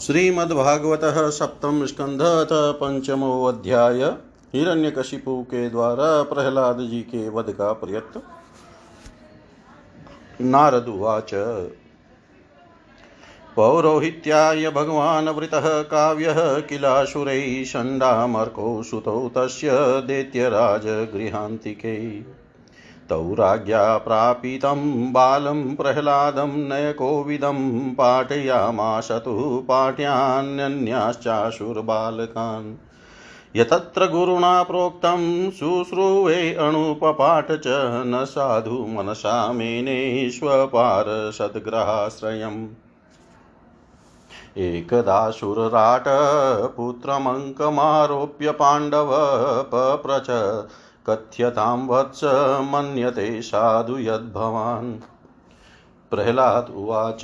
श्रीमद्भागवत सप्तम स्कंध पंचमो अध्याय हिरण्यकशिपु के द्वारा प्रहलाद जी के वध का प्रयत्न। नारद उवाच, पौरोहित्याय भगवान् वृतः काव्यः किलाशुरैः षण्डामर्कौ सुतौ तस्य दैत्यराजगृहान्तिके। तौ राज्ञा प्रापितं बालं प्रह्लादं नयकोविदं पाठयामास तु पाठ्यान्यन्याश्चाशुर्बालकान्। यतत्र गुरुणा प्रोक्तं शुश्रूवे अणुपपाठ च न साधु मनसा मेनेष्वपारसद्ग्रहाश्रयम्। एकदा सुरराट पुत्रमङ्कमारोप्य पाण्डव कथ्यतां वत्स मन्यते साधु यद्भवान्। प्रह्लाद उवाच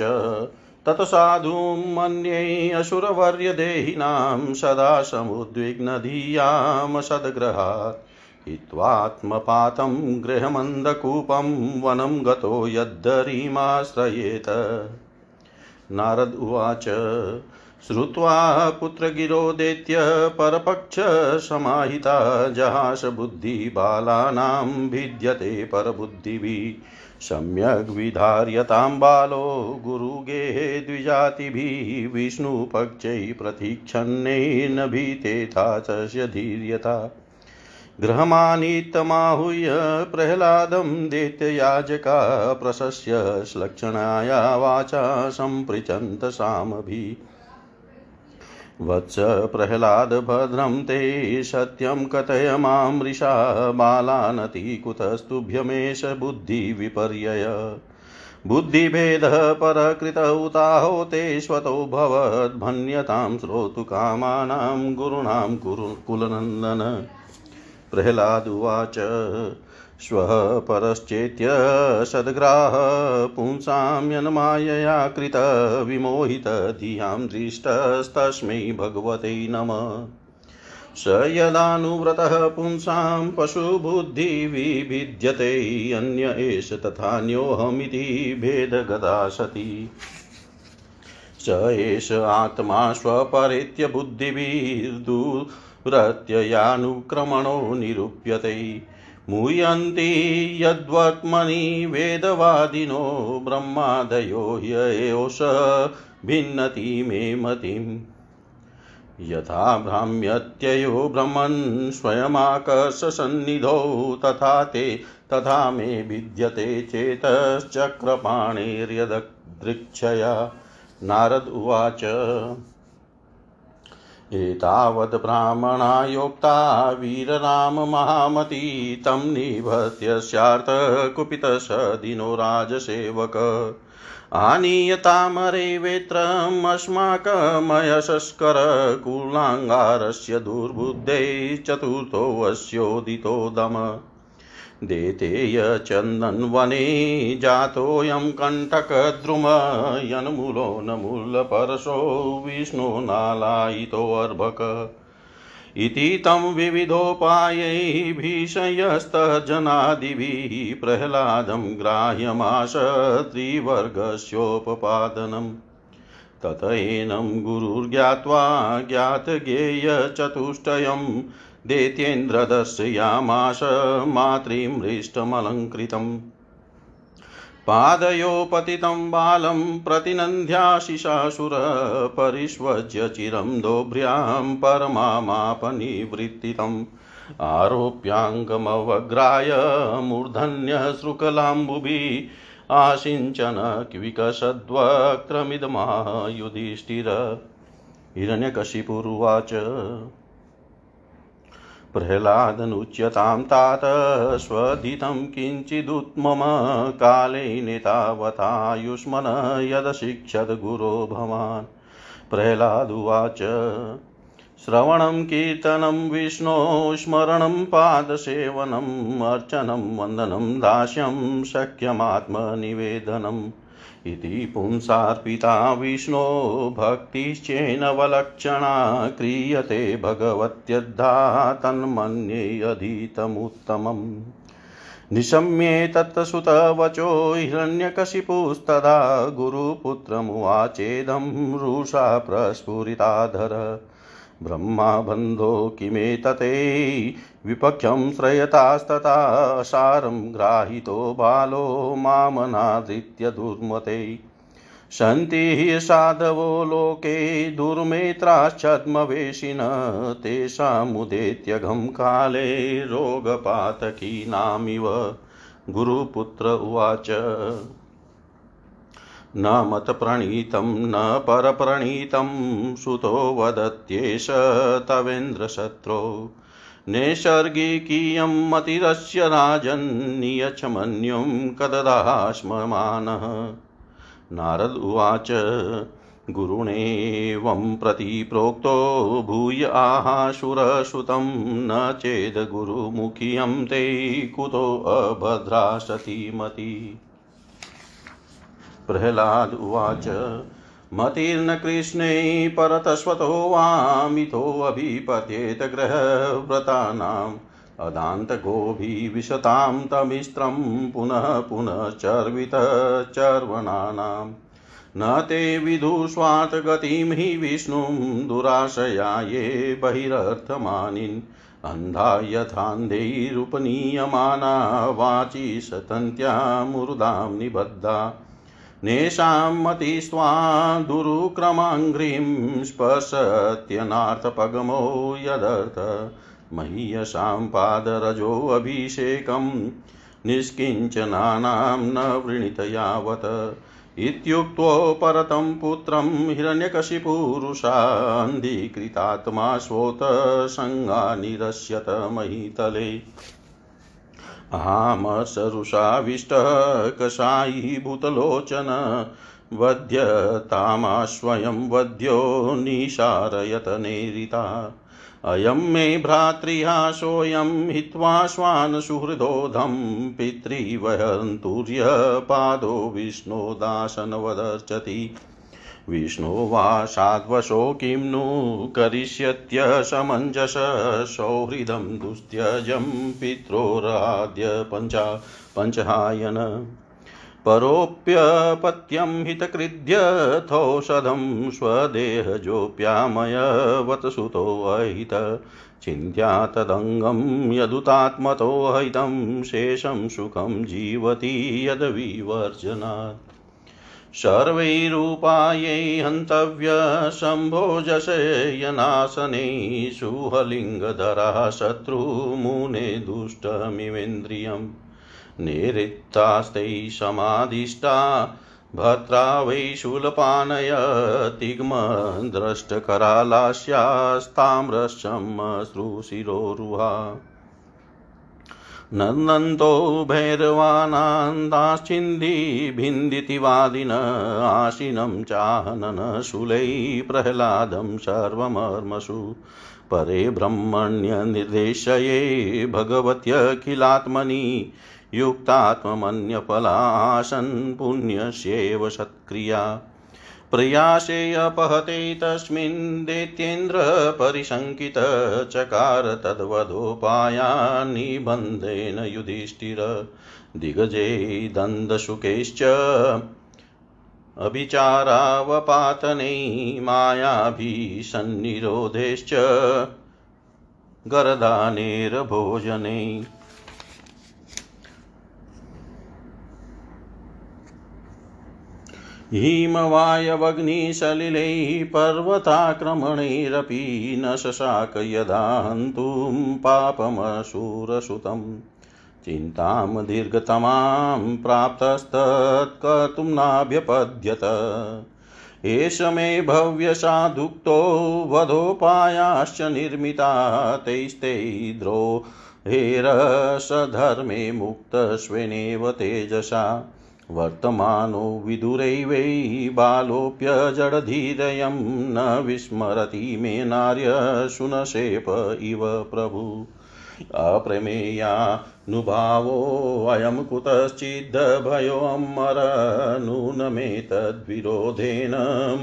तत्साधुं मन्ये असुरवर्यदेहिनां सदा समुद्विग्नधियाँ सद्ग्रहात्। हित्वात्मपातं गृहमन्दकूपं वनं गतो यद्धरीमाश्रयेत। नारद उवाच श्रुत्वा पुत्रगिरोदेत्य परपक्षसमाहिता जहास बुद्धिबालानां भिद्यते परबुद्धिभिः सम्यग् विधार्यतां बालो गुरुगेहे द्विजातिभिः विष्णुपक्षैः प्रतीक्षन्नेन भीतेथा च धीर्यता। गृहमानीतमाहूय प्रह्लादं दैत्ययाजका प्रशस्य श्लक्षणाया वाचा सम्पृचन्त सामभिः। वत्स प्रह्लाद भद्रं ते सत्यं कथय माँ मृषा बालानति कुतस्तुभ्यमेष बुद्धिविपर्यय। बुद्धिभेदः परकृत उताहो ते स्वतो भवद्भन्यतां श्रोतुकामानां गुरूणां कुलनन्दन। प्रह्लादुवाच श्वः परश्चेत्य सद्ग्राह पुंसां यन्मायया कृत विमोहितधियाँ दृष्टस्तस्मै भगवते नमः। स यदानुव्रतः पुंसां पशुबुद्धिविभिद्यते, अन्य एष तथान्योऽहमिति भेदगदा सति। स एष आत्मा स्वपरेत्य बुद्धिभिर्दुरत्ययानुक्रमणो निरूप्यते। मुह्यन्ति यद्वक्मनि वेदवादिनो ब्रह्मादयो ह्ययोष भिन्नति मे मतिम्। यथा भ्राम्यत्ययो ब्रह्मन् स्वयमाकर्षसन्निधौ तथा ते, तथा मे भिद्यते चेतश्चक्रपाणेर्यदृक्षया नारद उवाच। एतावद् ब्राह्मणा योक्ता वीरराममहामती तं निभत्यस्यार्थकुपितसदिनो राजसेवक। आनीय तामरे वेत्रमस्माकमयशस्कर कुलाङ्गारस्य दुर्बुद्धे चतुर्थोऽस्योदितो दम। देतेयचन्दन्वने जातोऽयं कण्टकद्रुम यन्मूलो न मूलपरशो विष्णुनालायितोऽर्भक इति तं विविधोपायैः भीषयस्तजनादिभिः प्रह्लादं ग्राह्यमाश त्रिवर्गस्योपपादनम् तत एनं गुरुर्ज्ञात्वा ज्ञातज्ञेयचतुष्टयं दैत्येन्द्रदर्शयामाश मातृमृष्टमलङ्कृतम्। पादयो पतितं बालं प्रतिनन्द्याशिषासुर परिष्वज्य चिरं दोभ्र्यां परमामापनिवृत्तितम्। आरोप्याङ्गमवग्राय मूर्धन्यशृकलाम्बुभिः आसिञ्चन विकसद्वक्त्रमिदमायुधिष्ठिर हिरण्यकशिपुरुवाच प्रह्लादनुच्यतां तात, स्वधितं किञ्चिदुत्मम काले नेतावतायुष्मन यदशिक्षद्गुरो भवान्। प्रह्लादुवाच श्रवणं, कीर्तनं, विष्णो, स्मरणं, पादसेवनम्, अर्चनं, वन्दनं, दास्यं, शक्यमात्मनिवेदनम्। इति पुंसार्पिता विष्णो भक्तिश्चेनवलक्षणा क्रियते भगवत्यद्धा तन्मन्ये अधीतमुत्तमम्। निशम्ये हिरण्यकशिपुस्तदा गुरुपुत्रमुवाचेदं रुषा प्रस्फुरिताधर। ब्रह्माबन्धो किमेतते? विपक्षं श्रयतास्तथा सारं ग्राहितो बालो मामनादृत्य दुर्मते। सन्ति साधवो लोके दुर्मेत्राश्चद्मवेशिन तेषामुदेत्यघं काले रोगपातकीनामिव। गुरुपुत्र उवाच। न मत्प्रणीतं, न परप्रणीतं, सुतो वदत्येष तवेन्द्रशत्रो। नैसर्गिकीयं मतिरस्य राजन्नियच्छमन्युं कददाश्ममानः नारद उवाच, गुरुणेवं प्रति प्रोक्तो भूय आहाशुरसुतं न चेद् गुरुमुखियं ते कुतोऽभद्रा सतीमती। प्रह्लाद उवाच, मतिर्न कृष्णे परतस्वतो वामितोऽभिपत्येत ग्रहव्रतानाम् अदान्तगोभिविशतां तमिस्त्रं पुनः पुनः चर्वितचर्वणानां न ते विदुष्वार्थगतिं हि विष्णुं दुराशया ये बहिरर्थमानिन्। अन्धा यथान्धैरुपनीयमाना वाची सतन्त्या मुरुदां निबद्धा। नेषां मतिस्त्वा दुरुक्रमाङ्घ्रिं स्पशत्यनार्थपगमो यदर्थ। महीयसां पादरजोऽभिषेकं निष्किञ्चनानां न वृणीत यावत्। इत्युक्तो परतं पुत्रं हिरण्यकशिपुरुषान्धीकृतात्मा स्वोतसङ्गा निरस्यत महीतले। आमसरुषाविष्टः कषायी भूतलोचन वध्यतामाश्वयं वध्यो निशारयत नेरिता। अयं मे भ्रातृहासोऽयं हित्वा श्वानसुहृदोधं पितृवहन्तुर्यपादो विष्णोदासनवदर्चति विष्णो वा साध्वशो किं नु करिष्यत्यसमञ्जस सौहृदं दुस्त्यजं पित्रोराद्य पञ्चा पञ्चहायन। परोप्यपत्यं हितकृद्यथौषधं स्वदेहजोऽप्यामयवत्सुतोऽहित चिन्त्या तदङ्गं यदुतात्मतो हितं शेषं सुखं जीवति यद्विवर्जनात् सर्वैरूपायै हन्तव्यशम्भोजशयनासने सुहलिङ्गधरः शत्रुमुने दुष्टमिवेन्द्रियम् निरिक्तास्ते समादिष्टा भर्त्रा वै शूलपानय तिग्मद्रष्टकरालास्यास्ताम्रश्चमश्रुशिरोरुहा नन्दन्तो भैरवानान्दाश्चिन्दिभिन्दितिवादिन आशिनं चाहननशूलै प्रह्लादं सर्वमर्मसु। परे ब्रह्मण्यनिर्देशये भगवत्यखिलात्मनि युक्तात्मन्यफलासन् पुण्यस्येव सत्क्रिया। प्रयासे अपहते तस्मिन् दैत्येन्द्रपरिशङ्कितचकार तद्वदोपायान्निबन्धेन युधिष्ठिर। दिगजे दन्दशुकैश्च अभिचारावपातने मायाभिसन्निरोधेश्च। गरदानेर्भोजने हिमवायवग्निसलिलैः पर्वताक्रमणैरपि न शशाक यदा हन्तुं पापमशूरसुतं चिन्तां दीर्घतमां प्राप्तस्तत्कर्तुं नाभ्यपद्यत। एष मे भव्यसाधुक्तो वधोपायाश्च निर्मिता तैस्ते द्रोहेरसधर्मे मुक्तस्वेनेव तेजसा। वर्तमानो विदुरैवै बालोऽप्यजडधीरयं न विस्मरति मे नार्य शुनशेप इव प्रभु। अप्रमेयानुभावोऽयं कुतश्चिद्भयोऽमर नूनमेतद्विरोधेन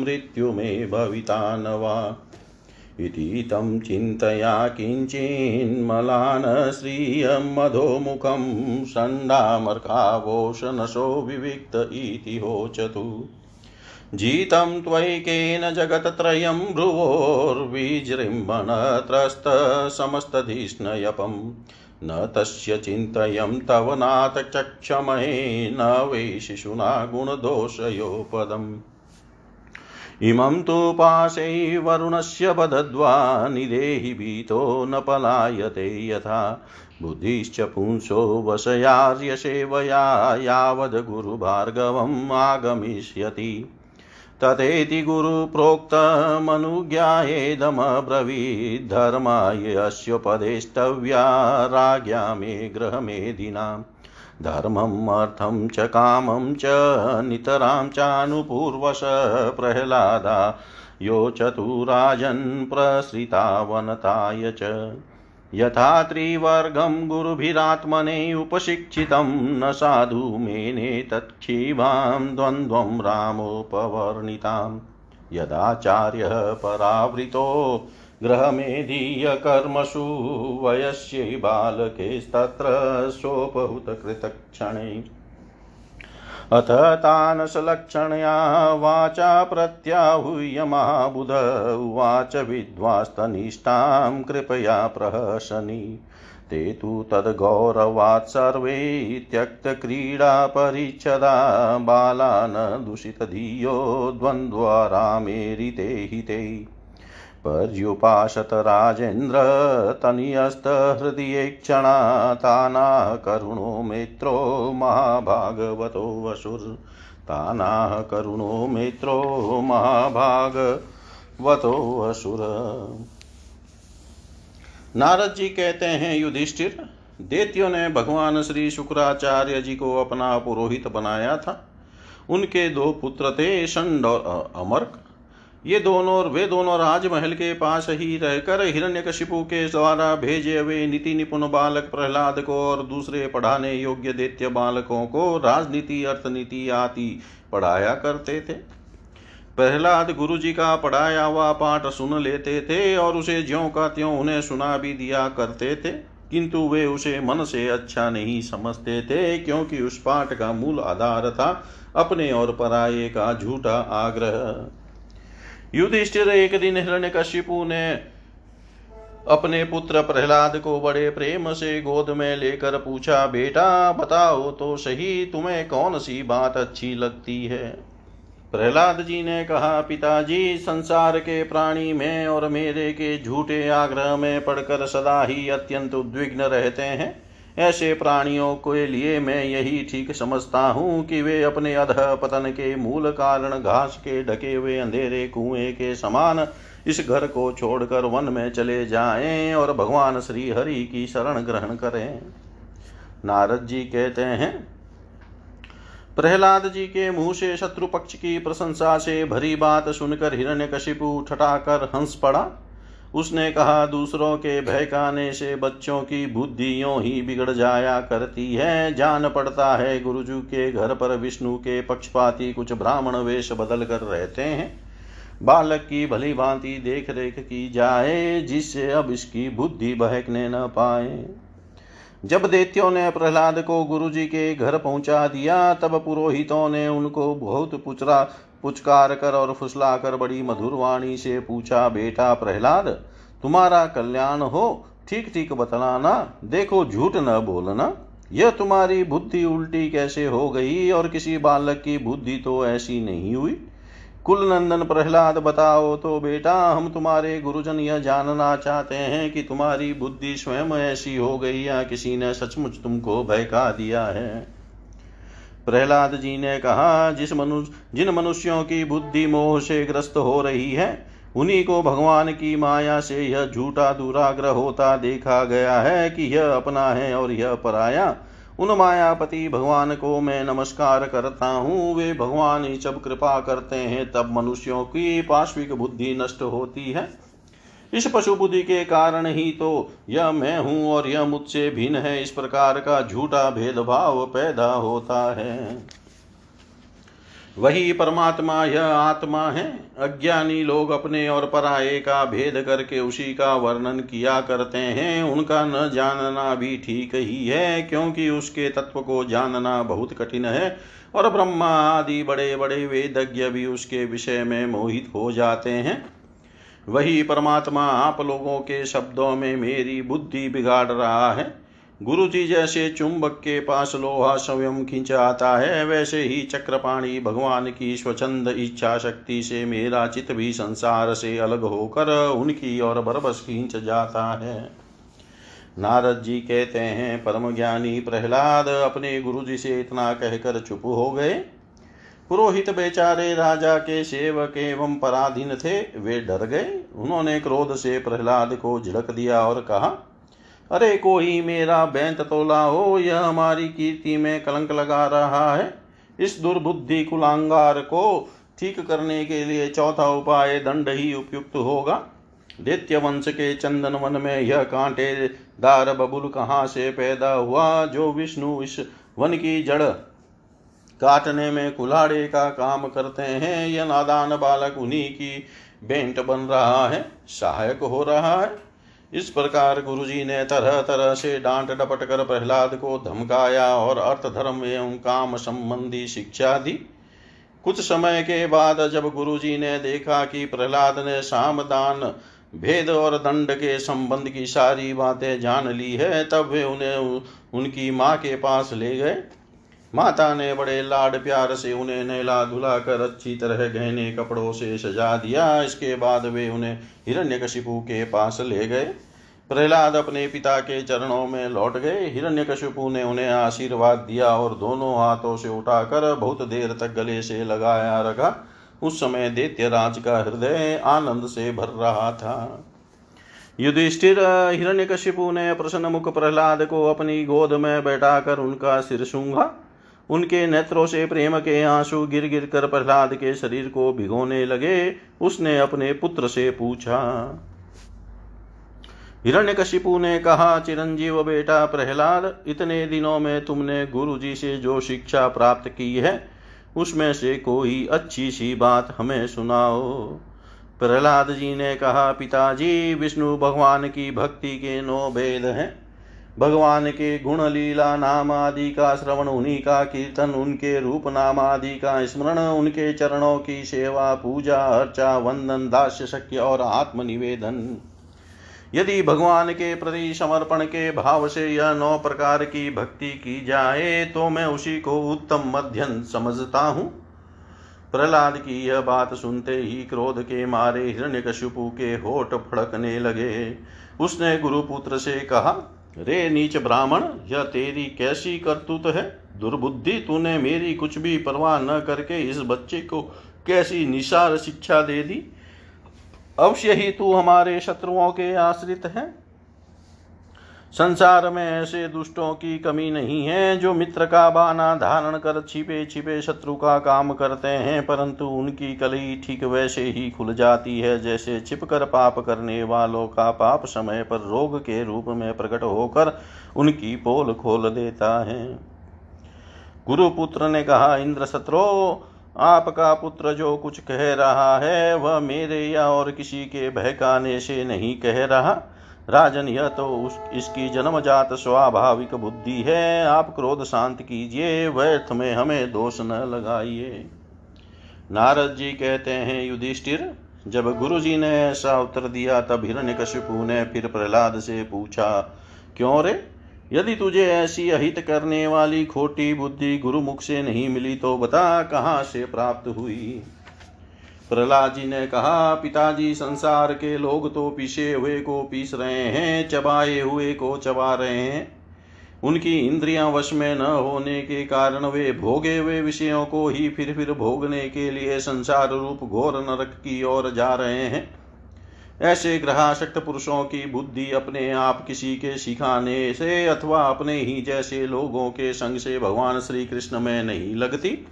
मृत्यु मे भविता न वा। इति तं चिन्तया किञ्चिन्मलान् श्रियमधोमुखं षण्डामर्कावोशनशो विविक्त इति होचतु। जितं त्वैकेन जगत्त्रयं भ्रुवोर्विजृम्भणत्रस्तसमस्तधिष्णयपम् न तस्य चिन्तयं तव नाथ चक्षमहे न वै शिशुना गुणदोषयो इमं तु पाशै वरुणस्य बदद्वा निदेहि भीतो न पलायते यथा। बुद्धिश्च पुंसो वशयार्यसेवया यावद् गुरुभार्गवम् आगमिष्यति। तथेति गुरुप्रोक्तमनुज्ञायेदमब्रवीद्धर्माय अस्योपदेष्टव्या राज्ञा मे गृहमेदिनाम् धर्मम् अर्थं च, कामं च, नितरां चानुपूर्वश प्रह्लादा, यो चतुराजन् प्रसृतावनताय च। यथा त्रिवर्गं गुरुभिरात्मने उपशिक्षितं, न साधु मेने तत्क्षीवां द्वन्द्वं रामोपवर्णिताम्। यदाचार्यः परावृतो गृहमेधीयकर्मसु वयस्यै बालकेस्तत्र सोपहुतकृतक्षणे अथ तानसलक्षणया वाचा प्रत्याहूय महाबुध उवाच विद्वास्तनिष्ठां कृपया प्रहसनि। ते तु तद्गौरवात् सर्वे त्यक्तक्रीडापरिच्छदा बाला न दूषितधियो द्वन्द्वा रामेरिते हिते। पर्युपासत राजेन्द्र तनियस्तहृदयेक्षणा तानाः करुणो मित्रो महाभागवतो वसुर्। तानाः करुणो मित्रो महाभागवतो असुर नारद जी कहते हैं, युधिष्ठिर, देत्यो ने भगवान श्री शुक्राचार्य जी को अपना पुरोहित बनाया था। उनके दो पुत्र थे षंड और अमर्क। ये दोनों वे दोनों राजमहल के पास ही रहकर हिरण्यकशिपु के द्वारा भेजे हुए नीति निपुण बालक प्रहलाद को और दूसरे पढ़ाने योग्य दैत्य बालकों को राजनीति, अर्थनीति आदि पढ़ाया करते थे। प्रहलाद गुरु जी का पढ़ाया हुआ पाठ सुन लेते थे और उसे ज्यों का त्यों उन्हें सुना भी दिया करते थे, किंतु वे उसे मन से अच्छा नहीं समझते थे, क्योंकि उस पाठ का मूल आधार था अपने और पराये का झूठा आग्रह। युधिष्ठिर एक दिन हिरण्यकशिपु ने अपने पुत्र प्रहलाद को बड़े प्रेम से गोद में लेकर पूछा, बेटा, बताओ तो सही तुम्हें कौन सी बात अच्छी लगती है? प्रहलाद जी ने कहा, पिताजी, संसार के प्राणी में और मेरे के झूठे आग्रह में पड़कर सदा ही अत्यंत उद्विग्न रहते हैं। ऐसे प्राणियों के लिए मैं यही ठीक समझता हूँ कि वे अपने अध पतन के मूल कारण घास के ढके हुए अंधेरे कुएँ के समान इस घर को छोड़कर वन में चले जाएँ और भगवान श्री हरि की शरण ग्रहण करें। नारद जी कहते हैं, प्रहलाद जी के मुँह से शत्रु पक्ष की प्रशंसा से भरी बात सुनकर हिरण्यकशिपु ठटाकर हंस पड़ा। उसने कहा, दूसरों के बहकाने से बच्चों की बुद्धि यों ही बिगड़ जाया करती है। जान पड़ता है, गुरुजू के घर पर विष्णु के पक्षपाती कुछ ब्राह्मण वेश बदल कर रहते हैं। बालक की भली भांति देख रेख की जाए, जिससे अब इसकी बुद्धि बहकने न पाए। जब देत्यों ने प्रहलाद को गुरु जी के घर पहुँचा दिया, तब पुरोहितों ने उनको बहुत पुचरा पुचकार कर और फुसला कर बड़ी मधुर वाणी से पूछा, बेटा प्रहलाद, तुम्हारा कल्याण हो ठीक ठीक बतलाना, देखो झूठ न बोलना। यह तुम्हारी बुद्धि उल्टी कैसे हो गई और किसी बालक की बुद्धि तो ऐसी नहीं हुई? कुल नंदन प्रहलाद, बताओ तो बेटा, हम तुम्हारे गुरुजन यह जानना चाहते हैं कि तुम्हारी बुद्धि स्वयं ऐसी हो गई या किसी ने सचमुच तुमको बहका दिया है? प्रहलाद जी ने कहा, जिस मनुष्य, जिन मनुष्यों की बुद्धि मोह से ग्रस्त हो रही है, उन्हीं को भगवान की माया से यह झूठा दुराग्रह होता देखा गया है कि यह अपना है और यह पराया। उन मायापति भगवान को मैं नमस्कार करता हूँ। वे भगवान ही जब कृपा करते हैं, तब मनुष्यों की पार्श्विक बुद्धि नष्ट होती है। इस पशु बुद्धि के कारण ही तो यह मैं हूँ और यह मुझसे भिन्न है। इस प्रकार का झूठा भेदभाव पैदा होता है। वही परमात्मा, यह आत्मा है। अज्ञानी लोग अपने और पराये का भेद करके उसी का वर्णन किया करते हैं। उनका न जानना भी ठीक ही है, क्योंकि उसके तत्व को जानना बहुत कठिन है और ब्रह्मा आदि बड़े बड़े वेदज्ञ भी उसके विषय में मोहित हो जाते हैं। वही परमात्मा आप लोगों के शब्दों में मेरी बुद्धि बिगाड़ रहा है। गुरु जी जैसे चुंबक के पास लोहा स्वयं खींच आता है, वैसे ही चक्रपाणी भगवान की स्वच्छंद इच्छा शक्ति से मेरा चित भी संसार से अलग होकर उनकी ओर बरबस खींच जाता है। नारद जी कहते हैं परम ज्ञानी प्रहलाद, अपने गुरु जी से इतना कहकर चुप हो गए। पुरोहित बेचारे राजा के सेवक एवं पराधीन थे, वे डर गए। उन्होंने क्रोध से प्रहलाद को झिड़क दिया और कहा, अरे कोई मेरा बैंत तोला हो, यह हमारी कीर्ति में कलंक लगा रहा है। इस दुर्बुद्धि कुलांगार को ठीक करने के लिए चौथा उपाय दंड ही उपयुक्त होगा। दैत्य वंश के चंदन वन में यह कांटेदार बबुल कहाँ से पैदा हुआ? जो विष्णु इस वन की जड़ काटने में कुल्हाड़े का काम करते हैं। यह नादान बालक उन्हीं की बेंट बन रहा है, सहायक हो रहा है। इस प्रकार गुरुजी ने तरह तरह से डांट डपट कर प्रहलाद को धमकाया और अर्थ, धर्म एवं काम संबंधी शिक्षा दी। कुछ समय के बाद जब गुरुजी ने देखा कि प्रहलाद ने सामदान, भेद और दंड के संबंध की सारी बातें जान ली है, तब वे उन्हें उनकी माँ के पास ले गए। माता ने बड़े लाड प्यार से उन्हें नहला धुला कर अच्छी तरह गहने कपड़ों से सजा दिया। इसके बाद वे उन्हें हिरण्यकशिपु के पास ले गए। प्रहलाद अपने पिता के चरणों में लौट गए। हिरण्यकशिपु ने उन्हें आशीर्वाद दिया और दोनों हाथों से उठाकर बहुत देर तक गले से लगाया रखा। उस समय दैत्य राज का हृदय आनंद से भर रहा था। युधिष्ठिर, हिरण्यकशिपु ने प्रसन्न मुख प्रहलाद को अपनी गोद में बैठाकर उनका सिर सूंघा। उनके नेत्रों से प्रेम के आँसू गिर गिर कर प्रहलाद के शरीर को भिगोने लगे। उसने अपने पुत्र से पूछा हिरण्य हिरण्यकशिपु ने कहा, चिरंजीव बेटा प्रहलाद, इतने दिनों में तुमने गुरु जी से जो शिक्षा प्राप्त की है, उसमें से कोई अच्छी सी बात हमें सुनाओ। प्रहलाद जी ने कहा, पिताजी, विष्णु भगवान की भक्ति के नो भेद हैं। भगवान के गुण लीला, नाम आदि का श्रवण, उन्हीं का कीर्तन, उनके रूप नाम आदि का स्मरण, उनके चरणों की सेवा, पूजा, अर्चा, वंदन, दास्य शक्य और आत्मनिवेदन। यदि भगवान के प्रति समर्पण के भाव से यह नौ प्रकार की भक्ति की जाए तो मैं उसी को उत्तम मध्यम समझता हूँ। प्रहलाद की यह बात सुनते ही क्रोध के मारे हिरण्यकशिपु के होठ फड़कने लगे। उसने गुरुपुत्र से कहा रे नीच ब्राह्मण, यह तेरी कैसी करतूत है? दुर्बुद्धि तूने मेरी कुछ भी परवाह न करके इस बच्चे को कैसी निशार शिक्षा दे दी? अवश्य ही तू हमारे शत्रुओं के आश्रित है। संसार में ऐसे दुष्टों की कमी नहीं है जो मित्र का बाना धारण कर छिपे छिपे शत्रु का काम करते हैं, परंतु उनकी कली ठीक वैसे ही खुल जाती है, जैसे छिपकर पाप करने वालों का पाप समय पर रोग के रूप में प्रकट होकर उनकी पोल खोल देता है। गुरुपुत्र ने कहा, इंद्र शत्रो, आपका पुत्र जो कुछ कह रहा है, वह मेरे या और किसी के बहकाने से नहीं कह रहा। राजन, यह तो उस, इसकी जन्मजात स्वाभाविक बुद्धि है। आप क्रोध शांत कीजिए, व्यर्थ में हमें दोष न लगाइए। नारद जी कहते हैं, युधिष्ठिर, जब गुरु जी ने ऐसा उत्तर दिया, तब हिरण्यकशिपु ने फिर प्रहलाद से पूछा, क्यों रे? यदि तुझे ऐसी अहित करने वाली खोटी बुद्धि गुरुमुख से नहीं मिली तो बता कहाँ से प्राप्त हुई? प्रहलाद जी ने कहा, पिताजी, संसार के लोग तो पीछे हुए को पीस रहे हैं, चबाए हुए को चबा रहे हैं। उनकी इंद्रियाँ वश में न होने के कारण वे भोगे हुए विषयों को ही फिर फिर भोगने के लिए संसार रूप घोर नरक की ओर जा रहे हैं। ऐसे ग्रहाशक्त पुरुषों की बुद्धि अपने आप किसी के सिखाने से अथवा अपने ही जैसे लोगों के संग से भगवान श्री कृष्ण में नहीं लगती।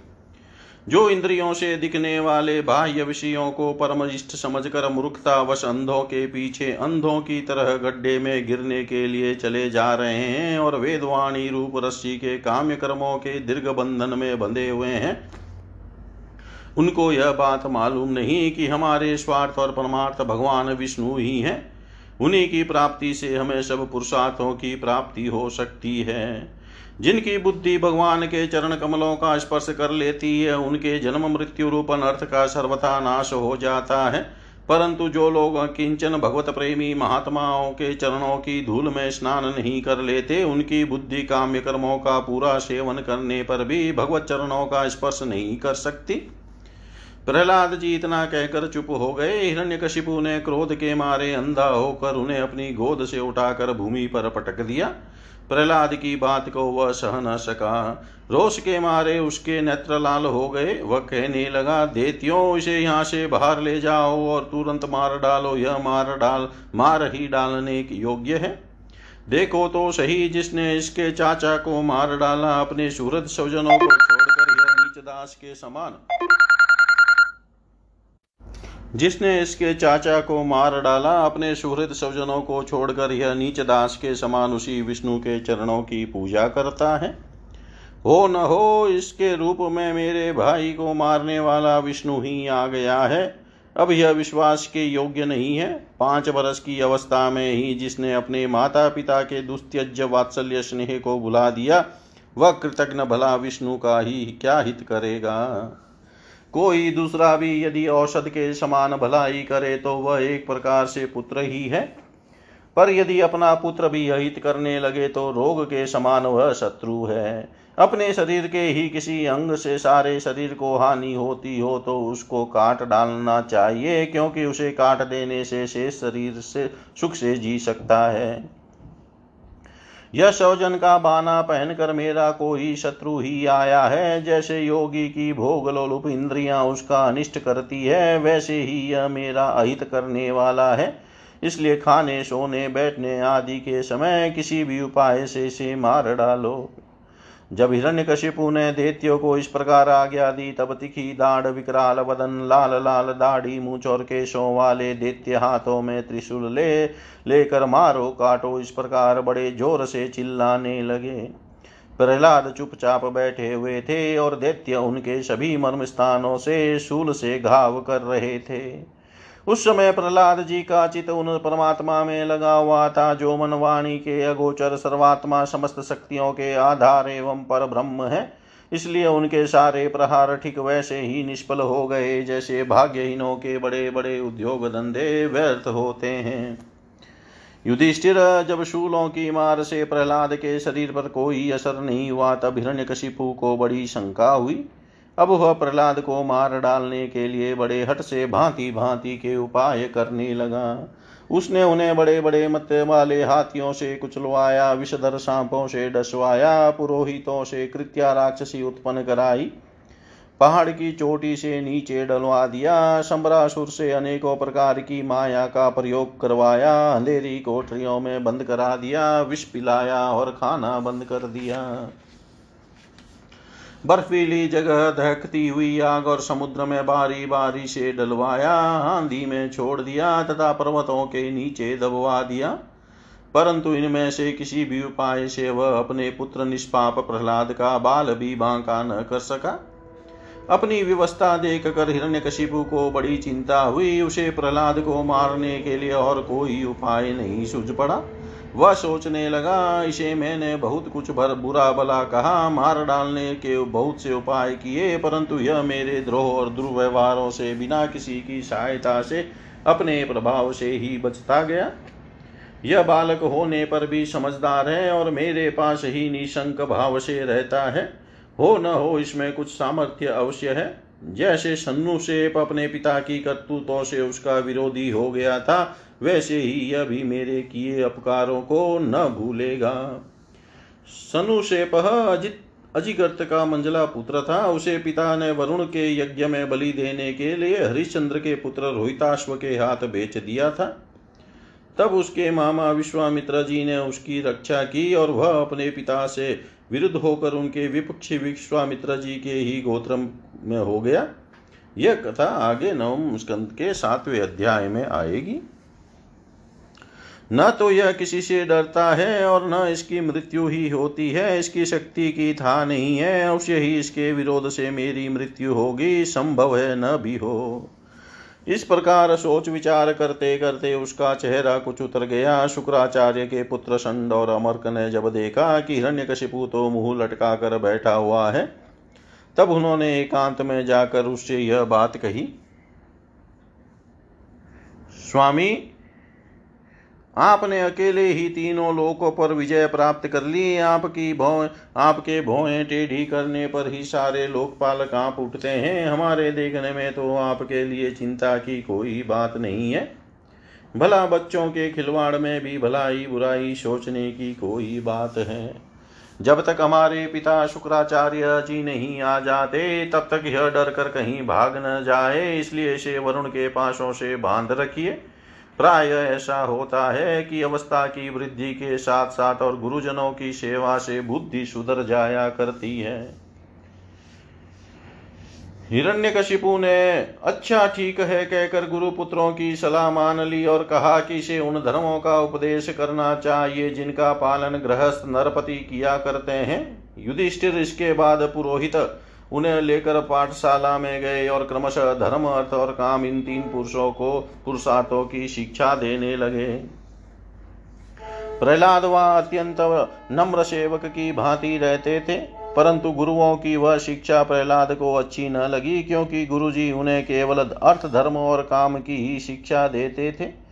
जो इंद्रियों से दिखने वाले बाह्य विषयों को परम इष्ट समझकर मूर्खता वश अंधों के पीछे अंधों की तरह गड्ढे में गिरने के लिए चले जा रहे हैं और वेदवाणी रूप रस्सी के काम्य कर्मों के दीर्घ बंधन में बंधे हुए हैं। उनको यह बात मालूम नहीं कि हमारे स्वार्थ और परमार्थ भगवान विष्णु ही हैं। उन्हीं की प्राप्ति से हमें सब पुरुषार्थों की प्राप्ति हो सकती है। जिनकी बुद्धि भगवान के चरण कमलों का स्पर्श कर लेती है, उनके जन्म मृत्यु रूप अनर्थ का सर्वथा नाश हो जाता है। परंतु जो लोग किंचन भगवत प्रेमी महात्माओं के चरणों की धूल में स्नान नहीं कर लेते, उनकी बुद्धि काम्य कर्मों का पूरा सेवन करने पर भी भगवत चरणों का स्पर्श नहीं कर सकती। प्रहलाद जी इतना कहकर चुप हो गए। हिरण्यकशिपु ने क्रोध के मारे अंधा होकर उन्हें अपनी गोद से उठाकर भूमि पर पटक दिया। प्रहलाद की बात को वह सह न सका। रोष के मारे उसके नेत्र लाल हो गए। वह कहने लगा, देत्यो, इसे यहाँ से बाहर ले जाओ और तुरंत मार डालो। यह मार डाल, मार ही डालने की योग्य है। देखो तो सही, जिसने इसके चाचा को मार डाला, अपने सूरत स्वजनों को छोड़कर यह नीच दास के समान जिसने इसके चाचा को मार डाला, अपने सुहृद स्वजनों को छोड़कर यह नीच दास के समान उसी विष्णु के चरणों की पूजा करता है। हो न हो, इसके रूप में मेरे भाई को मारने वाला विष्णु ही आ गया है। अब यह विश्वास के योग्य नहीं है। पाँच वर्ष की अवस्था में ही जिसने अपने माता पिता के दुस्त्यज वात्सल्य स्नेह को बुला दिया, वह कृतज्ञ भला विष्णु का ही क्या हित करेगा? कोई दूसरा भी यदि औषध के समान भलाई करे तो वह एक प्रकार से पुत्र ही है। पर यदि अपना पुत्र भी अहित करने लगे तो रोग के समान वह शत्रु है। अपने शरीर के ही किसी अंग से सारे शरीर को हानि होती हो तो उसको काट डालना चाहिए, क्योंकि उसे काट देने से शेष शरीर से सुख से जी सकता है। यह सौजन का बाना पहनकर मेरा कोई शत्रु ही आया है। जैसे योगी की भोग लोलुप इंद्रिया उसका अनिष्ट करती है, वैसे ही यह मेरा अहित करने वाला है। इसलिए खाने, सोने, बैठने आदि के समय किसी भी उपाय से इसे मार डालो। जब हिरण्यकशिपु ने देत्यो को इस प्रकार आज्ञा दी, तब तिखी दाढ़ विकराल वदन, लाल लाल दाढ़ी मूछ और केशों वाले दैत्य हाथों में त्रिशूल ले, लेकर मारो काटो, इस प्रकार बड़े ज़ोर से चिल्लाने लगे। प्रहलाद चुपचाप बैठे हुए थे और दैत्य उनके सभी मर्म स्थानों से शूल से घाव कर रहे थे। उस समय प्रहलाद जी का चित उन परमात्मा में लगा हुआ था, जो मनवाणी के अगोचर सर्वात्मा समस्त शक्तियों के आधार एवं पर ब्रह्म है। इसलिए उनके सारे प्रहार ठीक वैसे ही निष्फल हो गए, जैसे भाग्यहीनों के बड़े बड़े उद्योग धंधे व्यर्थ होते हैं। युधिष्ठिर, जब शूलों की मार से प्रहलाद के शरीर पर कोई असर नहीं हुआ, तब हिरण्यकशिपु को बड़ी शंका हुई। अब वह प्रहलाद को मार डालने के लिए बड़े हट से भांति भांति के उपाय करने लगा। उसने उन्हें बड़े बड़े मत वाले हाथियों से कुचलवाया, विषधर सांपों से डसवाया, पुरोहितों से कृत्या राक्षसी उत्पन्न कराई। पहाड़ की चोटी से नीचे डलवा दिया सम्रासुर से अनेकों प्रकार की माया का प्रयोग करवाया, अंधेरी कोठरियों में बंद करा दिया, विष पिलाया और खाना बंद कर दिया। बर्फीली जगह दहकती हुई आग और समुद्र में बारी बारी से डलवाया, आंधी में छोड़ दिया, तथा पर्वतों के नीचे दबवा दिया। परंतु इनमें से किसी भी उपाय से वह अपने पुत्र निष्पाप प्रहलाद का बाल भी बांका न कर सका। अपनी व्यवस्था देख कर हिरण्यकशिपु को बड़ी चिंता हुई। उसे प्रहलाद को मारने के लिए और कोई उपाय नहीं सूझ पड़ा। वह सोचने लगा, इसे मैंने बहुत कुछ भर बुरा भला कहा, मार डालने के बहुत से उपाय किए, परंतु यह मेरे द्रोह और दुर्व्यवहारों से बिना किसी की सहायता से अपने प्रभाव से ही बचता गया। यह बालक होने पर भी समझदार है और मेरे पास ही निशंक भाव से रहता है। हो न हो, इसमें कुछ सामर्थ्य अवश्य है। जैसे सन्नु अपने पिता की करतूतों से उसका विरोधी हो गया था वैसे ही यह भी मेरे किए अपकारों को न भूलेगा। सनु से अजित, अजिगर्त का मंजला पुत्र था। उसे पिता ने वरुण के यज्ञ में बलि देने के लिए हरिश्चंद्र के पुत्र रोहिताश्व के हाथ बेच दिया था। तब उसके मामा विश्वामित्र जी ने उसकी रक्षा की और वह अपने पिता से विरुद्ध होकर उनके विपक्षी विश्वामित्र जी के ही गोत्र में हो गया। यह कथा आगे नवम स्कंद के सातवें अध्याय में आएगी। न तो यह किसी से डरता है और न इसकी मृत्यु ही होती है, इसकी शक्ति की था नहीं है, अवश्य ही इसके विरोध से मेरी मृत्यु होगी, संभव है न भी हो। इस प्रकार सोच विचार करते करते उसका चेहरा कुछ उतर गया। शुक्राचार्य के पुत्र संड और अमर्क ने जब देखा कि हिरण्यकशिपु तो मुँह लटका कर बैठा हुआ है, तब उन्होंने एकांत में जाकर उससे यह बात कही, स्वामी आपने अकेले ही तीनों लोकों पर विजय प्राप्त कर ली। आपकी भौ, आपके भौएँ टेढ़ी करने पर ही सारे लोकपाल काँप उठते हैं। हमारे देखने में तो आपके लिए चिंता की कोई बात नहीं है। भला बच्चों के खिलवाड़ में भी भलाई बुराई सोचने की कोई बात है। जब तक हमारे पिता शुक्राचार्य जी नहीं आ जाते, तब तक यह डर कर कहीं भाग न जाए। इसलिए इसे वरुण के पासों से बाँध रखिए। प्राय ऐसा होता है कि अवस्था की वृद्धि के साथ साथ और गुरुजनों की सेवा से बुद्धि सुधर जाया करती है। हिरण्यकशिपु ने अच्छा ठीक है, कहकर गुरुपुत्रों की सलाह मान ली और कहा कि इसे उन धर्मों का उपदेश करना चाहिए जिनका पालन गृहस्थ नरपति किया करते हैं। युधिष्ठिर इसके बाद पुरोहित उन्हें लेकर पाठशाला में गए और क्रमशः धर्म, अर्थ और काम इन तीन पुरुषों को पुरुषार्थों की शिक्षा देने लगे। प्रहलाद वह अत्यंत नम्र सेवक की भांति रहते थे, परंतु गुरुओं की वह शिक्षा प्रहलाद को अच्छी न लगी, क्योंकि गुरुजी उन्हें केवल अर्थ, धर्म और काम की ही शिक्षा देते थे।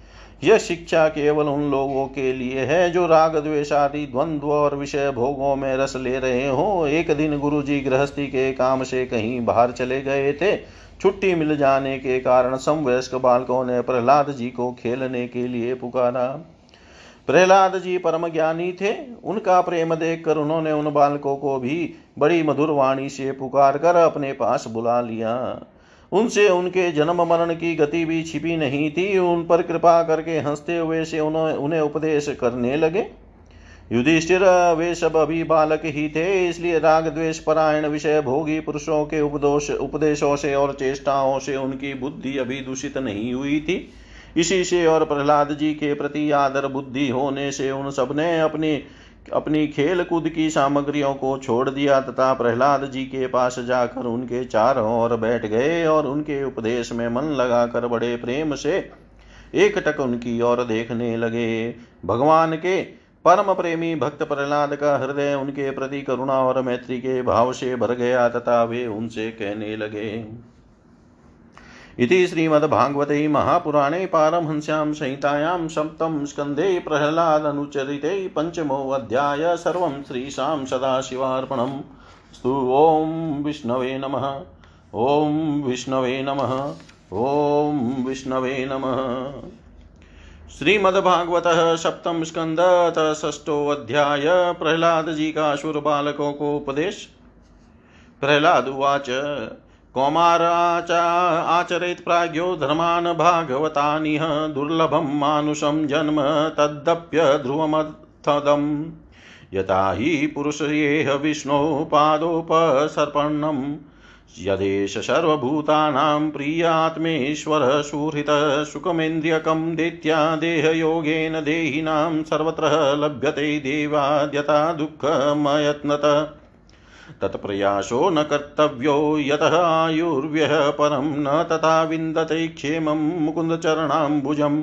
यह शिक्षा केवल उन लोगों के लिए है जो राग द्वेषादि द्वंद्व और विषय भोगों में रस ले रहे हो। एक दिन गुरु जी गृहस्थी के काम से कहीं बाहर चले गए थे। छुट्टी मिल जाने के कारण समवयस्क बालकों ने प्रहलाद जी को खेलने के लिए पुकारा। प्रहलाद जी परम ज्ञानी थे। उनका प्रेम देखकर उन्होंने उन बालकों को भी बड़ी मधुर वाणी से पुकार कर अपने पास बुला लिया। उनसे उनके जन्म मरण की गति भी छिपी नहीं थी। उन पर कृपा करके हँसते हुए से उन्हें उन्हें उपदेश करने लगे। युधिष्ठिर, वे सब अभी बालक ही थे, इसलिए राग द्वेष परायण विषय भोगी पुरुषों के उपदोष, उपदेशों से और चेष्टाओं से उनकी बुद्धि अभी दूषित नहीं हुई थी। इसी से और प्रहलाद जी के प्रति आदर बुद्धि होने से उन सबने अपनी अपनी खेल कूद की सामग्रियों को छोड़ दिया तथा प्रहलाद जी के पास जाकर उनके चारों ओर बैठ गए और उनके उपदेश में मन लगाकर बड़े प्रेम से एक टक उनकी ओर देखने लगे। भगवान के परम प्रेमी भक्त प्रहलाद का हृदय उनके प्रति करुणा और मैत्री के भाव से भर गया तथा वे उनसे कहने लगे। इति श्रीमद्भागवते महापुराणे पारमहंस्यां संहितायां सप्तं स्कन्धे प्रह्लादनुचरिते पञ्चमोऽध्याय सर्वं श्रीशां सदाशिवार्पणम् स्तु ॐ विष्णवे नमः। ॐ विष्णवे नमः। ॐ विष्णवे नमः। श्रीमद्भागवत सप्तम स्कंद षष्ठोऽध्याय प्रहलाद जी का असुर बालकों को उपदेश प्रहलाद उवाच कौमाराचा आचरेत् प्राज्ञो धर्मान् भागवतानिह दुर्लभं मानुषं जन्म तदप्यध्रुवमथदम् यथा हि पुरुषयेह विष्णोः पादोपसर्पणम् यदेश सर्वभूतानां प्रियात्मेश्वरः सुहृतः सुखमेन्द्रियकं दैत्या देहयोगेन देहिनां सर्वत्र लभ्यते देवाद्यथा दुःखमयत्नतः। तत्प्रयासो न कर्तव्यो यतः आयुर्व्यः परं न तथा विन्दते क्षेमं मुकुन्दचरणाम्बुजम्।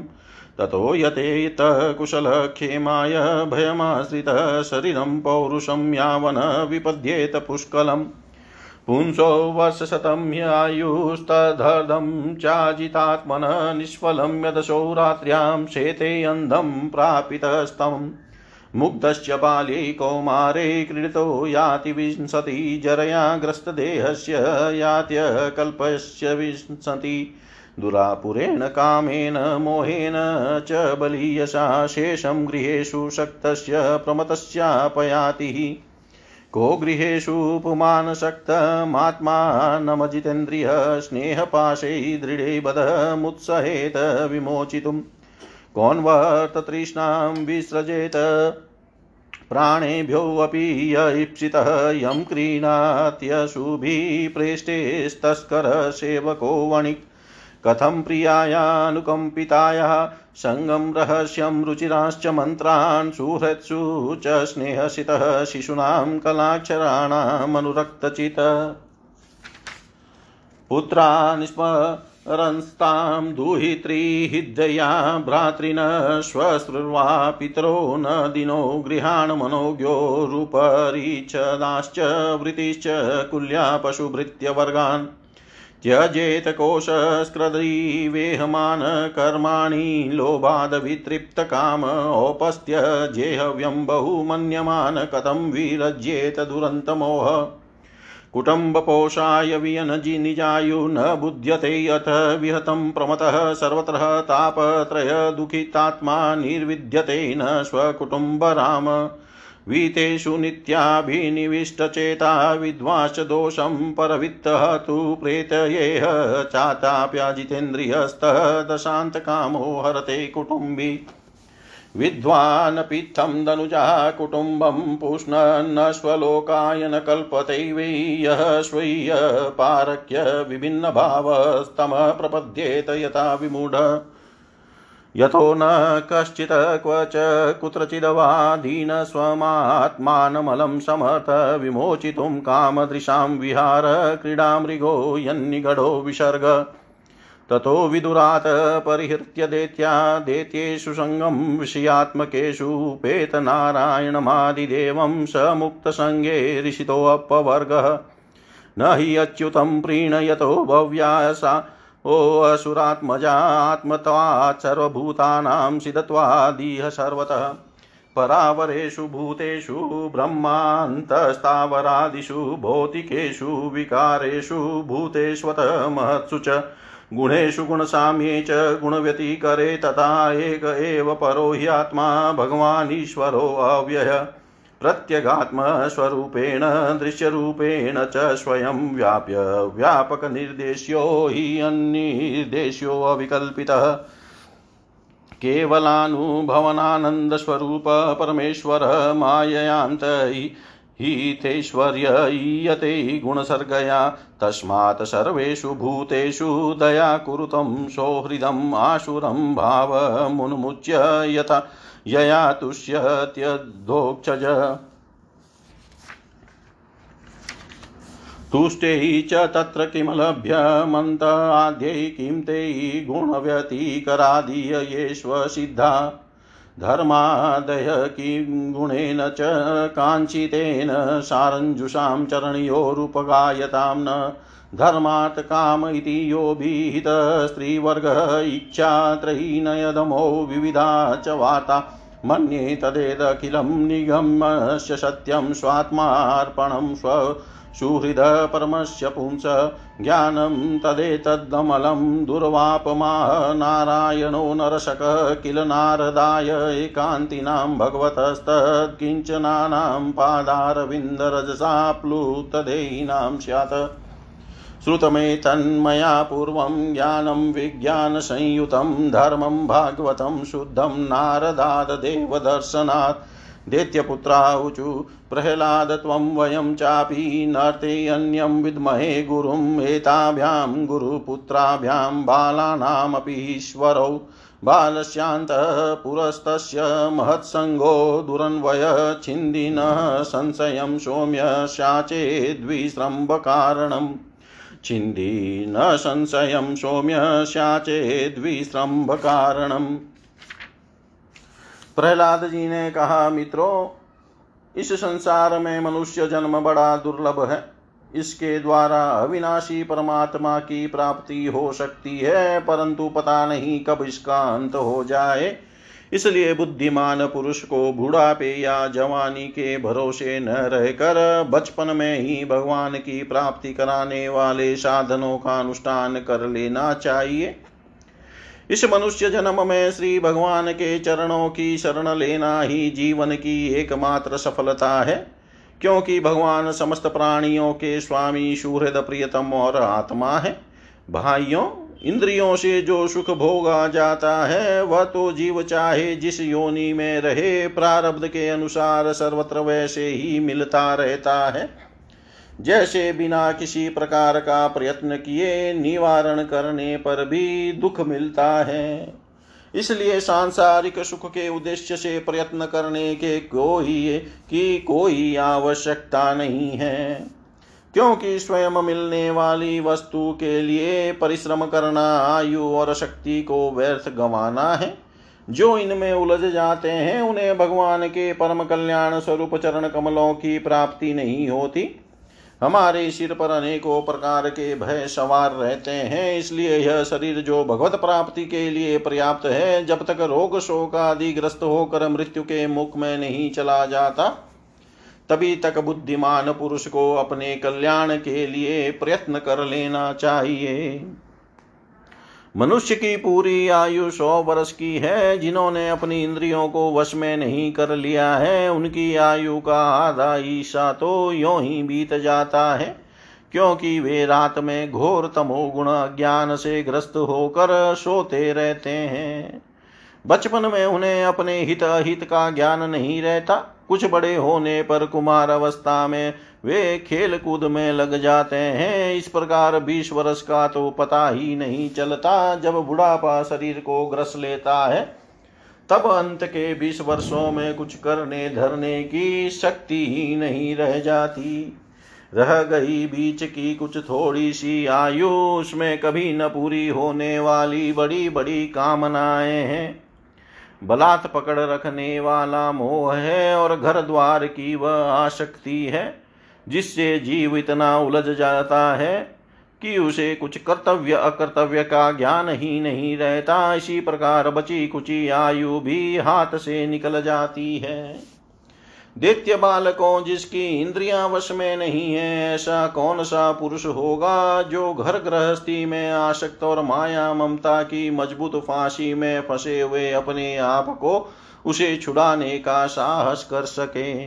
ततो यतेत कुशलक्षेमाय भयमाश्रितः शरीरं पौरुषं यावन विपद्येत पुष्कलम्। पुंसो वर्षशतं ह्यायुस्तदर्धं चाजितात्मनः निष्फलं यदशो रात्र्यां शेते अन्धं प्रापितस्तम्। मुग्धश्च बाल्ये कौमारे क्रीडितो याति विंशति जरया ग्रस्तदेहस्य यात्यकल्पस्य विंशति। दुरापुरेण कामेन, मोहेन च बलीयसा शेषं गृहेषु शक्तस्य प्रमतस्यापयातिः। को गृहेषु पुमानशक्तमात्मानमजितेन्द्रियः स्नेहपाशै दृढे बधमुत्सहेत विमोचितुम्। कौन्वर्ततृष्णां विसृजेत। प्राणेभ्योऽपि य ईप्सितः यं क्रीणात्यशुभिः प्रेष्टेस्तस्करसेवको वणिक् कथं प्रियायानुकम्पितायाः, सङ्गं रहस्यं रुचिराश्च मन्त्रान् सुहृत्सु च स्नेहसितः, शिशूनां कलाक्षराणामनुरक्तचित्। पुत्रा निस्मरंस्तां दुहित्रीहृदया भ्रातृन श्वश्रुर्वा पितरो न दिनो गृहाण मनोज्ञोरुपरिच्छदाश्च वृत्तिश्च कुल्या पशुभृत्यवर्गान्। त्यजेत कोशस्क्रदीवेहमान कर्माणि लोभादवितृप्तकाम औपस्थ्य जेहव्यं बहुमन्यमान कथं विरज्येत दुरन्तमोह। कुटुम्बपोषाय वियनजि निजायु न बुध्यते अथ विहतं प्रमतः सर्वत्र तापत्रयदुःखितात्मा निर्विद्यते न स्वकुटुम्बराम। वीतेषु नित्याभिनिविष्टचेता विद्वांश्च दोषं परवित्तः तु प्रेतयेह चाताप्याजितेन्द्रियस्तः दशान्तकामो हरते कुटुम्बी। विद्वानपित्थं दनुजा कुटुम्बं पुष्णन्नश्वलोकाय न कल्पते वै यः स्वीय पारक्य विभिन्नभावस्तमः प्रपद्येत यथा विमूढ। यतो न कश्चित् क्व च कुत्रचिदवादीन स्वमात्मानमलं समर्थ विमोचितुं कामदृशां विहार क्रीडामृगो यन्निगडो विसर्ग। ततो विदुरात् परिहृत्य दैत्या, दैत्येषु सङ्गं विषयात्मकेषु पेतनारायणमादिदेवं स मुक्तसङ्गे ऋषितोऽपवर्गः। न हि अच्युतं प्रीणयतो भव्यासा ओऽसुरात्मजात्मत्वात् सर्वभूतानां सिदत्वादिह सर्वतः। परावरेषु भूतेषु, ब्रह्मान्तस्तावरादिषु, भौतिकेषु, विकारेषु, भूतेष्वत महत्सु च गुणेषु गुणसाम्ये च गुणव्यतिकरे तथा एक एव परो ह्यात्मा भगवानीश्वरोऽव्यय प्रत्यगात्मस्वरूपेण, दृश्यरूपेण च स्वयं व्याप्य, व्यापकनिर्देश्यो हि अन्निर्देश्यो अविकल्पितः। केवलानुभवनानन्दस्वरूप परमेश्वर माययान्त हीतेश्वर्यीयते गुणसर्गया, तस्मात् सर्वेषु भूतेषु दया कुरुतं सौहृदम् आशुरं भावमुन्मुच्य यथा यया तुष्यत्यधोक्षज। तुष्टै च तत्र किमलभ्यमन्त आद्यै किं ते गुणव्यतिकरादीय येष्वसिद्धा धर्मादय किं गुणेन च काञ्चितेन सारञ्जुषां चरणयोरुपगायतां न। धर्मात् काम इति योभिहित स्त्रीवर्गः इच्छा त्रयीनयदमो विविधा च वाता। मन्ये तदेदखिलं निगमस्य सत्यं स्वात्मार्पणं स्व सुहृदपरमस्य पुंस ज्ञानं तदेतदमलं दुर्वापमाह नारायणो नरशकः किल नारदाय एकान्तिनां भगवतस्तत्किञ्चनानां पादारविन्दरजसा प्लुतदेयिनां स्यात्। श्रुतमेतन्मया पूर्वं ज्ञानं विज्ञानसंयुतं धर्मं भागवतं शुद्धं नारदाददेवदर्शनात् दैत्यपुत्राऊचु प्रह्लाद त्वं वयं चापि नर्ते अन्यं विद्महे गुरुम्, एताभ्यां गुरुपुत्राभ्यां बालानामपि ईश्वरौ। बालस्यान्तः पुरस्तस्य महत्सङ्गो दुरन्वय छिन्दिनः संशयं सौम्य छिन्दी न संशयं सौम्य शाचेद्विस्रम्भकारणम् प्रहलाद जी ने कहा, मित्रों, इस संसार में मनुष्य जन्म बड़ा दुर्लभ है। इसके द्वारा अविनाशी परमात्मा की प्राप्ति हो सकती है, परंतु पता नहीं कब इसका अंत हो जाए। इसलिए बुद्धिमान पुरुष को बुढ़ापे या जवानी के भरोसे न रहकर बचपन में ही भगवान की प्राप्ति कराने वाले साधनों का अनुष्ठान कर लेना चाहिए। इस मनुष्य जन्म में श्री भगवान के चरणों की शरण लेना ही जीवन की एकमात्र सफलता है, क्योंकि भगवान समस्त प्राणियों के स्वामी, सुहृद, प्रियतम और आत्मा है। भाइयों, इंद्रियों से जो सुख भोगा जाता है, वह तो जीव चाहे जिस योनि में रहे, प्रारब्ध के अनुसार सर्वत्र वैसे ही मिलता रहता है। जैसे बिना किसी प्रकार का प्रयत्न किए निवारण करने पर भी दुख मिलता है। इसलिए सांसारिक सुख के उद्देश्य से प्रयत्न करने के कोई की कोई आवश्यकता नहीं है। क्योंकि स्वयं मिलने वाली वस्तु के लिए परिश्रम करना, आयु और शक्ति को व्यर्थ गंवाना है। जो इनमें उलझ जाते हैं, उन्हें भगवान के परम कल्याण स्वरूप चरण कमलों की प्राप्ति नहीं होती। हमारे सिर पर अनेकों प्रकार के भय सवार रहते हैं, इसलिए यह शरीर जो भगवत प्राप्ति के लिए पर्याप्त है, जब तक रोग शोक आदि ग्रस्त होकर मृत्यु के मुख में नहीं चला जाता, तभी तक बुद्धिमान पुरुष को अपने कल्याण के लिए प्रयत्न कर लेना चाहिए। मनुष्य की पूरी आयु सौ वर्ष की है, जिन्होंने अपनी इंद्रियों को वश में नहीं कर लिया है, उनकी आयु का आधा ईसा तो यो ही बीत जाता है, क्योंकि वे रात में घोर तमोगुण ज्ञान से ग्रस्त होकर सोते रहते हैं। बचपन में उन्हें अपने हित अहित का ज्ञान नहीं रहता, कुछ बड़े होने पर कुमार अवस्था में वे खेल कूद में लग जाते हैं। इस प्रकार बीस वर्ष का तो पता ही नहीं चलता। जब बुढ़ापा शरीर को ग्रस लेता है, तब अंत के बीस वर्षों में कुछ करने धरने की शक्ति ही नहीं रह जाती। रह गई बीच की कुछ थोड़ी सी आयु, उसमें कभी न पूरी होने वाली बड़ी बड़ी कामनाएँ हैं। बलात् पकड़ रखने वाला मोह है और घर द्वार की वह आसक्ति है। जिससे जीव इतना उलझ जाता है कि उसे कुछ कर्तव्य, अकर्तव्य का ज्ञान ही नहीं रहता। इसी प्रकार बची कुची आयु भी हाथ से निकल जाती है। दैत्य बालकों जिसकी इंद्रियाँ वश में नहीं है, ऐसा कौन सा पुरुष होगा जो घर गृहस्थी में आसक्त और माया ममता की मज़बूत फांसी में फंसे हुए अपने आप को उसे छुड़ाने का साहस कर सके?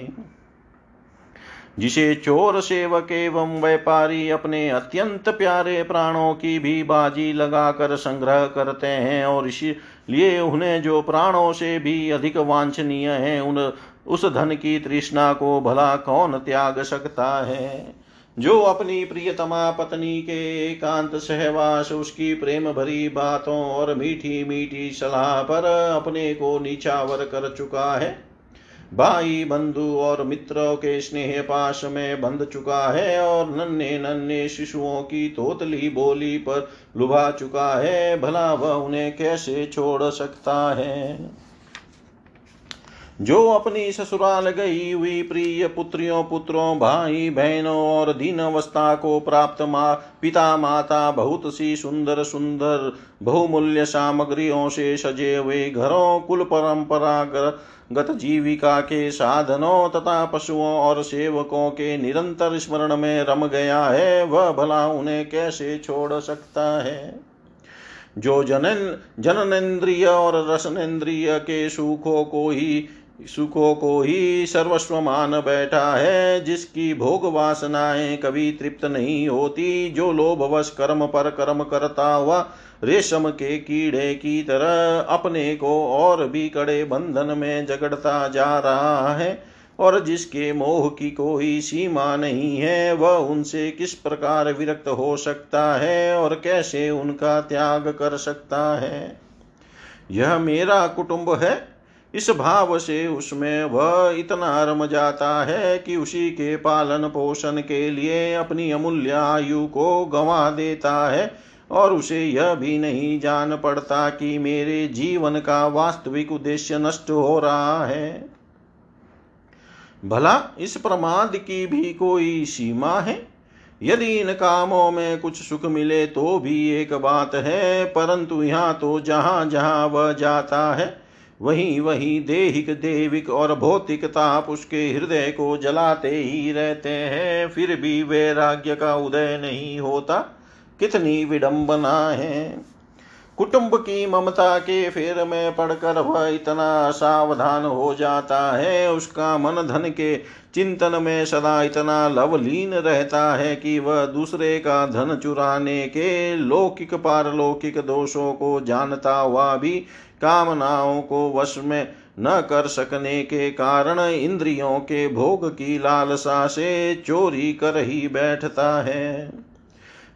जिसे चोर सेवक एवं व्यापारी अपने अत्यंत प्यारे प्राणों की भी बाजी लगाकर संग्रह करते हैं और इसलिए उन्हें जो प्राणों से भी अधिक वांछनीय है, उन, उस धन की तृष्णा को भला कौन त्याग सकता है? जो अपनी प्रियतमा पत्नी के एकांत सहवास, उसकी प्रेम भरी बातों और मीठी मीठी सलाह पर अपने को नीचावर कर चुका है भाई, बंधु और मित्रों के स्नेह पाश में बंध चुका है और नन्हे नन्हे शिशुओं की तोतली बोली पर लुभा चुका है। भला वह उन्हें कैसे छोड़ सकता है? जो अपनी ससुराल गई हुई प्रिय पुत्रियों, पुत्रों, भाई, बहनों और दीन अवस्था को प्राप्त माँ, पिता माता बहुत सी सुंदर सुंदर बहुमूल्य सामग्रियों से सजे हुए घरों, कुल परंपरागत जीविका के साधनों तथा पशुओं और सेवकों के निरंतर स्मरण में रम गया है, वह भला उन्हें कैसे छोड़ सकता है? जो जनन जननेन्द्रिय और रसनेन्द्रिय के सुखों को ही सुखों को ही सर्वस्व मान बैठा है, जिसकी भोग वासनाएँ कभी तृप्त नहीं होती। जो लोभवश कर्म पर कर्म करता हुआ रेशम के कीड़े की तरह अपने को और भी कड़े बंधन में जगड़ता जा रहा है, और जिसके मोह की कोई सीमा नहीं है, वह उनसे किस प्रकार विरक्त हो सकता है और कैसे उनका त्याग कर सकता है? यह मेरा कुटुंब है इस भाव से उसमें वह इतना रम जाता है कि उसी के पालन पोषण के लिए अपनी अमूल्य आयु को गंवा देता है और उसे यह भी नहीं जान पड़ता कि मेरे जीवन का वास्तविक उद्देश्य नष्ट हो रहा है। भला, इस प्रमाद की भी कोई सीमा है? यदि इन कामों में कुछ सुख मिले तो भी एक बात है, परंतु यहाँ तो जहाँ जहाँ वह जाता है वही वही देहिक, देविक और भौतिक ताप उसके हृदय को जलाते ही रहते हैं। फिर भी वैराग्य का उदय नहीं होता। कितनी विडंबना है। कुटुंब की ममता के फेर में पड़कर वह इतना सावधान हो जाता है। उसका मन धन के चिंतन में सदा इतना लवलीन रहता है कि वह दूसरे का धन चुराने के लौकिक, पारलौकिक दोषों को जानता हुआ भी कामनाओं को वश में न कर सकने के कारण इंद्रियों के भोग की लालसा से चोरी कर ही बैठता है।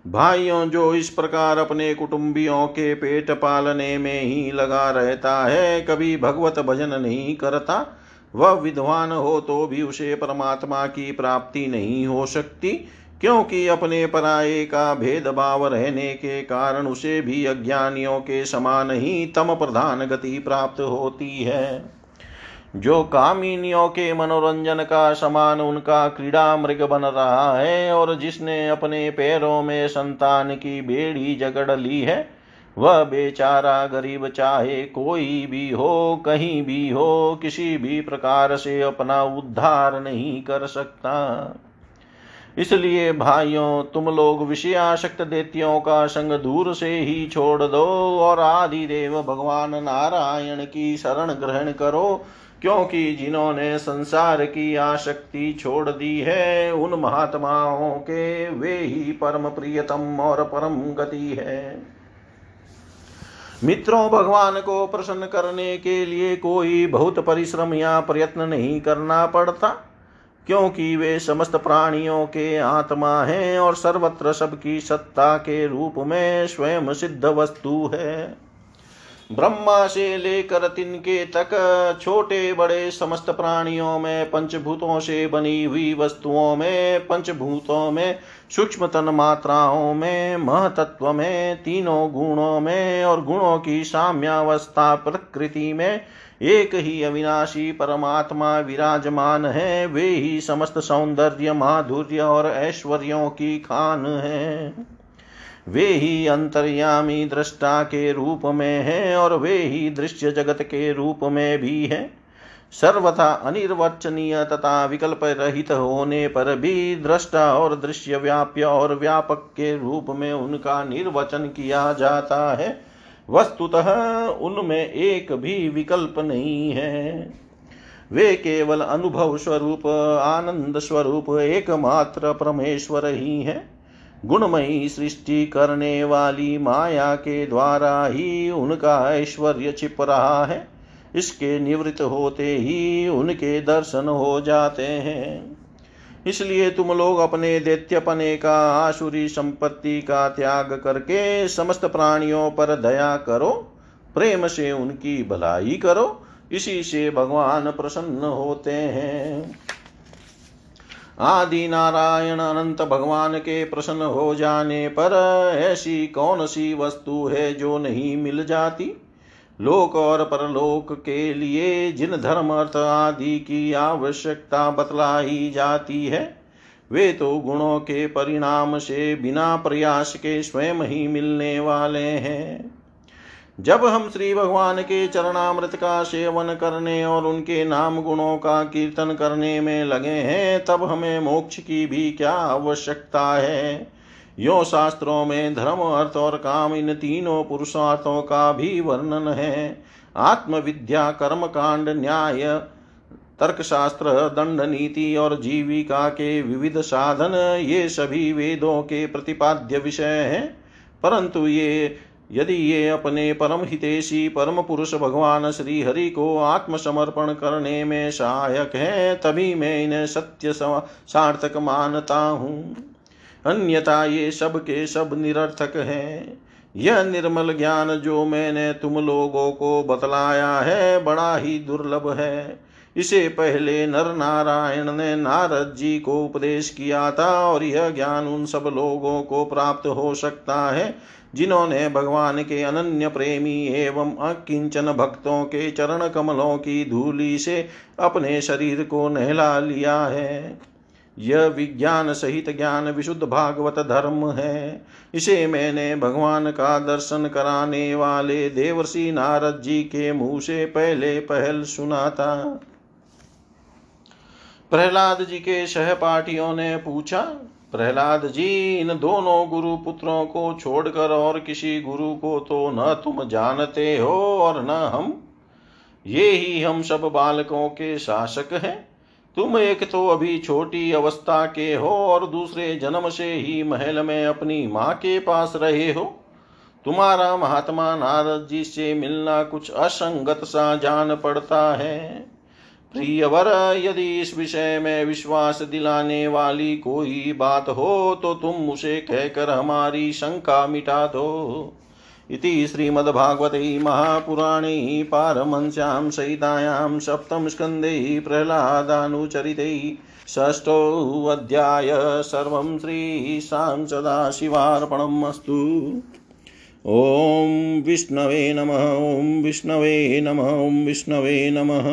भाइयों, जो इस प्रकार अपने कुटुंबियों के पेट पालने में ही लगा रहता है, कभी भगवत भजन नहीं करता वह विद्वान हो तो भी उसे परमात्मा की प्राप्ति नहीं हो सकती, क्योंकि अपने पराये का भेदभाव रहने के कारण उसे भी अज्ञानियों के समान ही तम प्रधान गति प्राप्त होती है। जो कामिनियों के मनोरंजन का समान उनका क्रीड़ा मृग बन रहा है और जिसने अपने पैरों में संतान की बेड़ी जगड़ ली है वह बेचारा गरीब चाहे कोई भी हो, कहीं भी हो, किसी भी प्रकार से अपना उद्धार नहीं कर सकता। इसलिए भाइयों, तुम लोग विषयाशक्त देतियों का संग दूर से ही छोड़ दो और आदि देव भगवान नारायण की शरण ग्रहण करो, क्योंकि जिन्होंने संसार की आसक्ति छोड़ दी है, उन महात्माओं के वे ही परम प्रियतम और परम गति है। मित्रों, भगवान को प्रसन्न करने के लिए कोई बहुत परिश्रम या प्रयत्न नहीं करना पड़ता, क्योंकि वे समस्त प्राणियों के आत्मा हैं और सर्वत्र सबकी सत्ता के रूप में स्वयं सिद्ध वस्तु है। ब्रह्मा से लेकर तिनके तक छोटे बड़े समस्त प्राणियों में, पंचभूतों से बनी हुई वस्तुओं में, पंचभूतों में सूक्ष्म तन मात्राओं में महतत्व में तीनों गुणों में और गुणों की साम्यावस्था प्रकृति में एक ही अविनाशी परमात्मा विराजमान है, वे ही समस्त सौंदर्य, माधुर्य और ऐश्वर्यों की खान है। वे ही अंतर्यामी दृष्टा के रूप में है और वे ही दृश्य जगत के रूप में भी है। सर्वथा अनिर्वचनीय तथा विकल्प रहित होने पर भी दृष्टा और दृश्य व्याप्य और व्यापक के रूप में उनका निर्वचन किया जाता है। वस्तुतः उनमें एक भी विकल्प नहीं है। वे केवल अनुभव स्वरूप, आनंद स्वरूप, एकमात्र परमेश्वर ही है। गुणमयी सृष्टि करने वाली माया के द्वारा ही उनका ऐश्वर्य छिप रहा है। इसके निवृत्त होते ही उनके दर्शन हो जाते हैं। इसलिए तुम लोग अपने दैत्यपने का, आसुरी संपत्ति का त्याग करके समस्त प्राणियों पर दया करो, प्रेम से उनकी भलाई करो, इसी से भगवान प्रसन्न होते हैं। आदि नारायण अनंत भगवान के प्रसन्न हो जाने पर ऐसी कौन सी वस्तु है जो नहीं मिल जाती? लोक और परलोक के लिए जिन धर्म अर्थ आदि की आवश्यकता बतलाई जाती है, वे तो गुणों के परिणाम से बिना प्रयास के स्वयं ही मिलने वाले हैं। जब हम श्री भगवान के चरणामृत का सेवन करने और उनके नाम गुणों का कीर्तन करने में लगे हैं, तब हमें मोक्ष की भी क्या आवश्यकता है? यो शास्त्रों में धर्म, अर्थ और काम इन तीनों पुरुषार्थों का भी वर्णन है। आत्मविद्या कर्म कांड न्याय, तर्कशास्त्र, दंड नीति और जीविका के विविध साधन, ये सभी वेदों के प्रतिपाद्य विषय हैं। परंतु ये, यदि ये अपने परम हितेशी, परम पुरुष भगवान श्री हरि को आत्मसमर्पण करने में सहायक है, तभी मैं इन्हें सत्य सार्थक मानता हूँ। अन्यथा ये सब के सब निरर्थक हैं। यह निर्मल ज्ञान जो मैंने तुम लोगों को बतलाया है, बड़ा ही दुर्लभ है। इसे पहले नर नारायण ने नारद जी को उपदेश किया था और यह ज्ञान उन सब लोगों को प्राप्त हो सकता है, जिन्होंने भगवान के अनन्य प्रेमी एवं अकिंचन भक्तों के चरण कमलों की धूली से अपने शरीर को नहला लिया है। यह विज्ञान सहित ज्ञान विशुद्ध भागवत धर्म है। इसे मैंने भगवान का दर्शन कराने वाले देवर्षि नारद जी के मुँह से पहले पहल सुना था। प्रहलाद जी के सहपाठियों ने पूछा, प्रहलाद जी, इन दोनों गुरु पुत्रों को छोड़कर और किसी गुरु को तो न तुम जानते हो और न हम? ये ही हम सब बालकों के शासक हैं। तुम एक तो अभी छोटी अवस्था के हो और दूसरे जन्म से ही महल में अपनी माँ के पास रहे हो। तुम्हारा महात्मा नारद जी से मिलना कुछ असंगत सा जान पड़ता है। प्रियवर, यदि इस विषय में विश्वास दिलाने वाली कोई बात हो तो तुम उसे कहकर हमारी शंका मिटा दो। इति श्रीमद्भागवते महापुराणे पारमंस्यां सहितायां सप्तमस्कन्धे प्रह्लादानुचरिते षष्ठोऽध्याय सर्वं श्रीशां सदाशिवार्पणम् अस्तु ॐ विष्णवे नमः, ॐ विष्णवे नमः, ॐ विष्णवे नमः।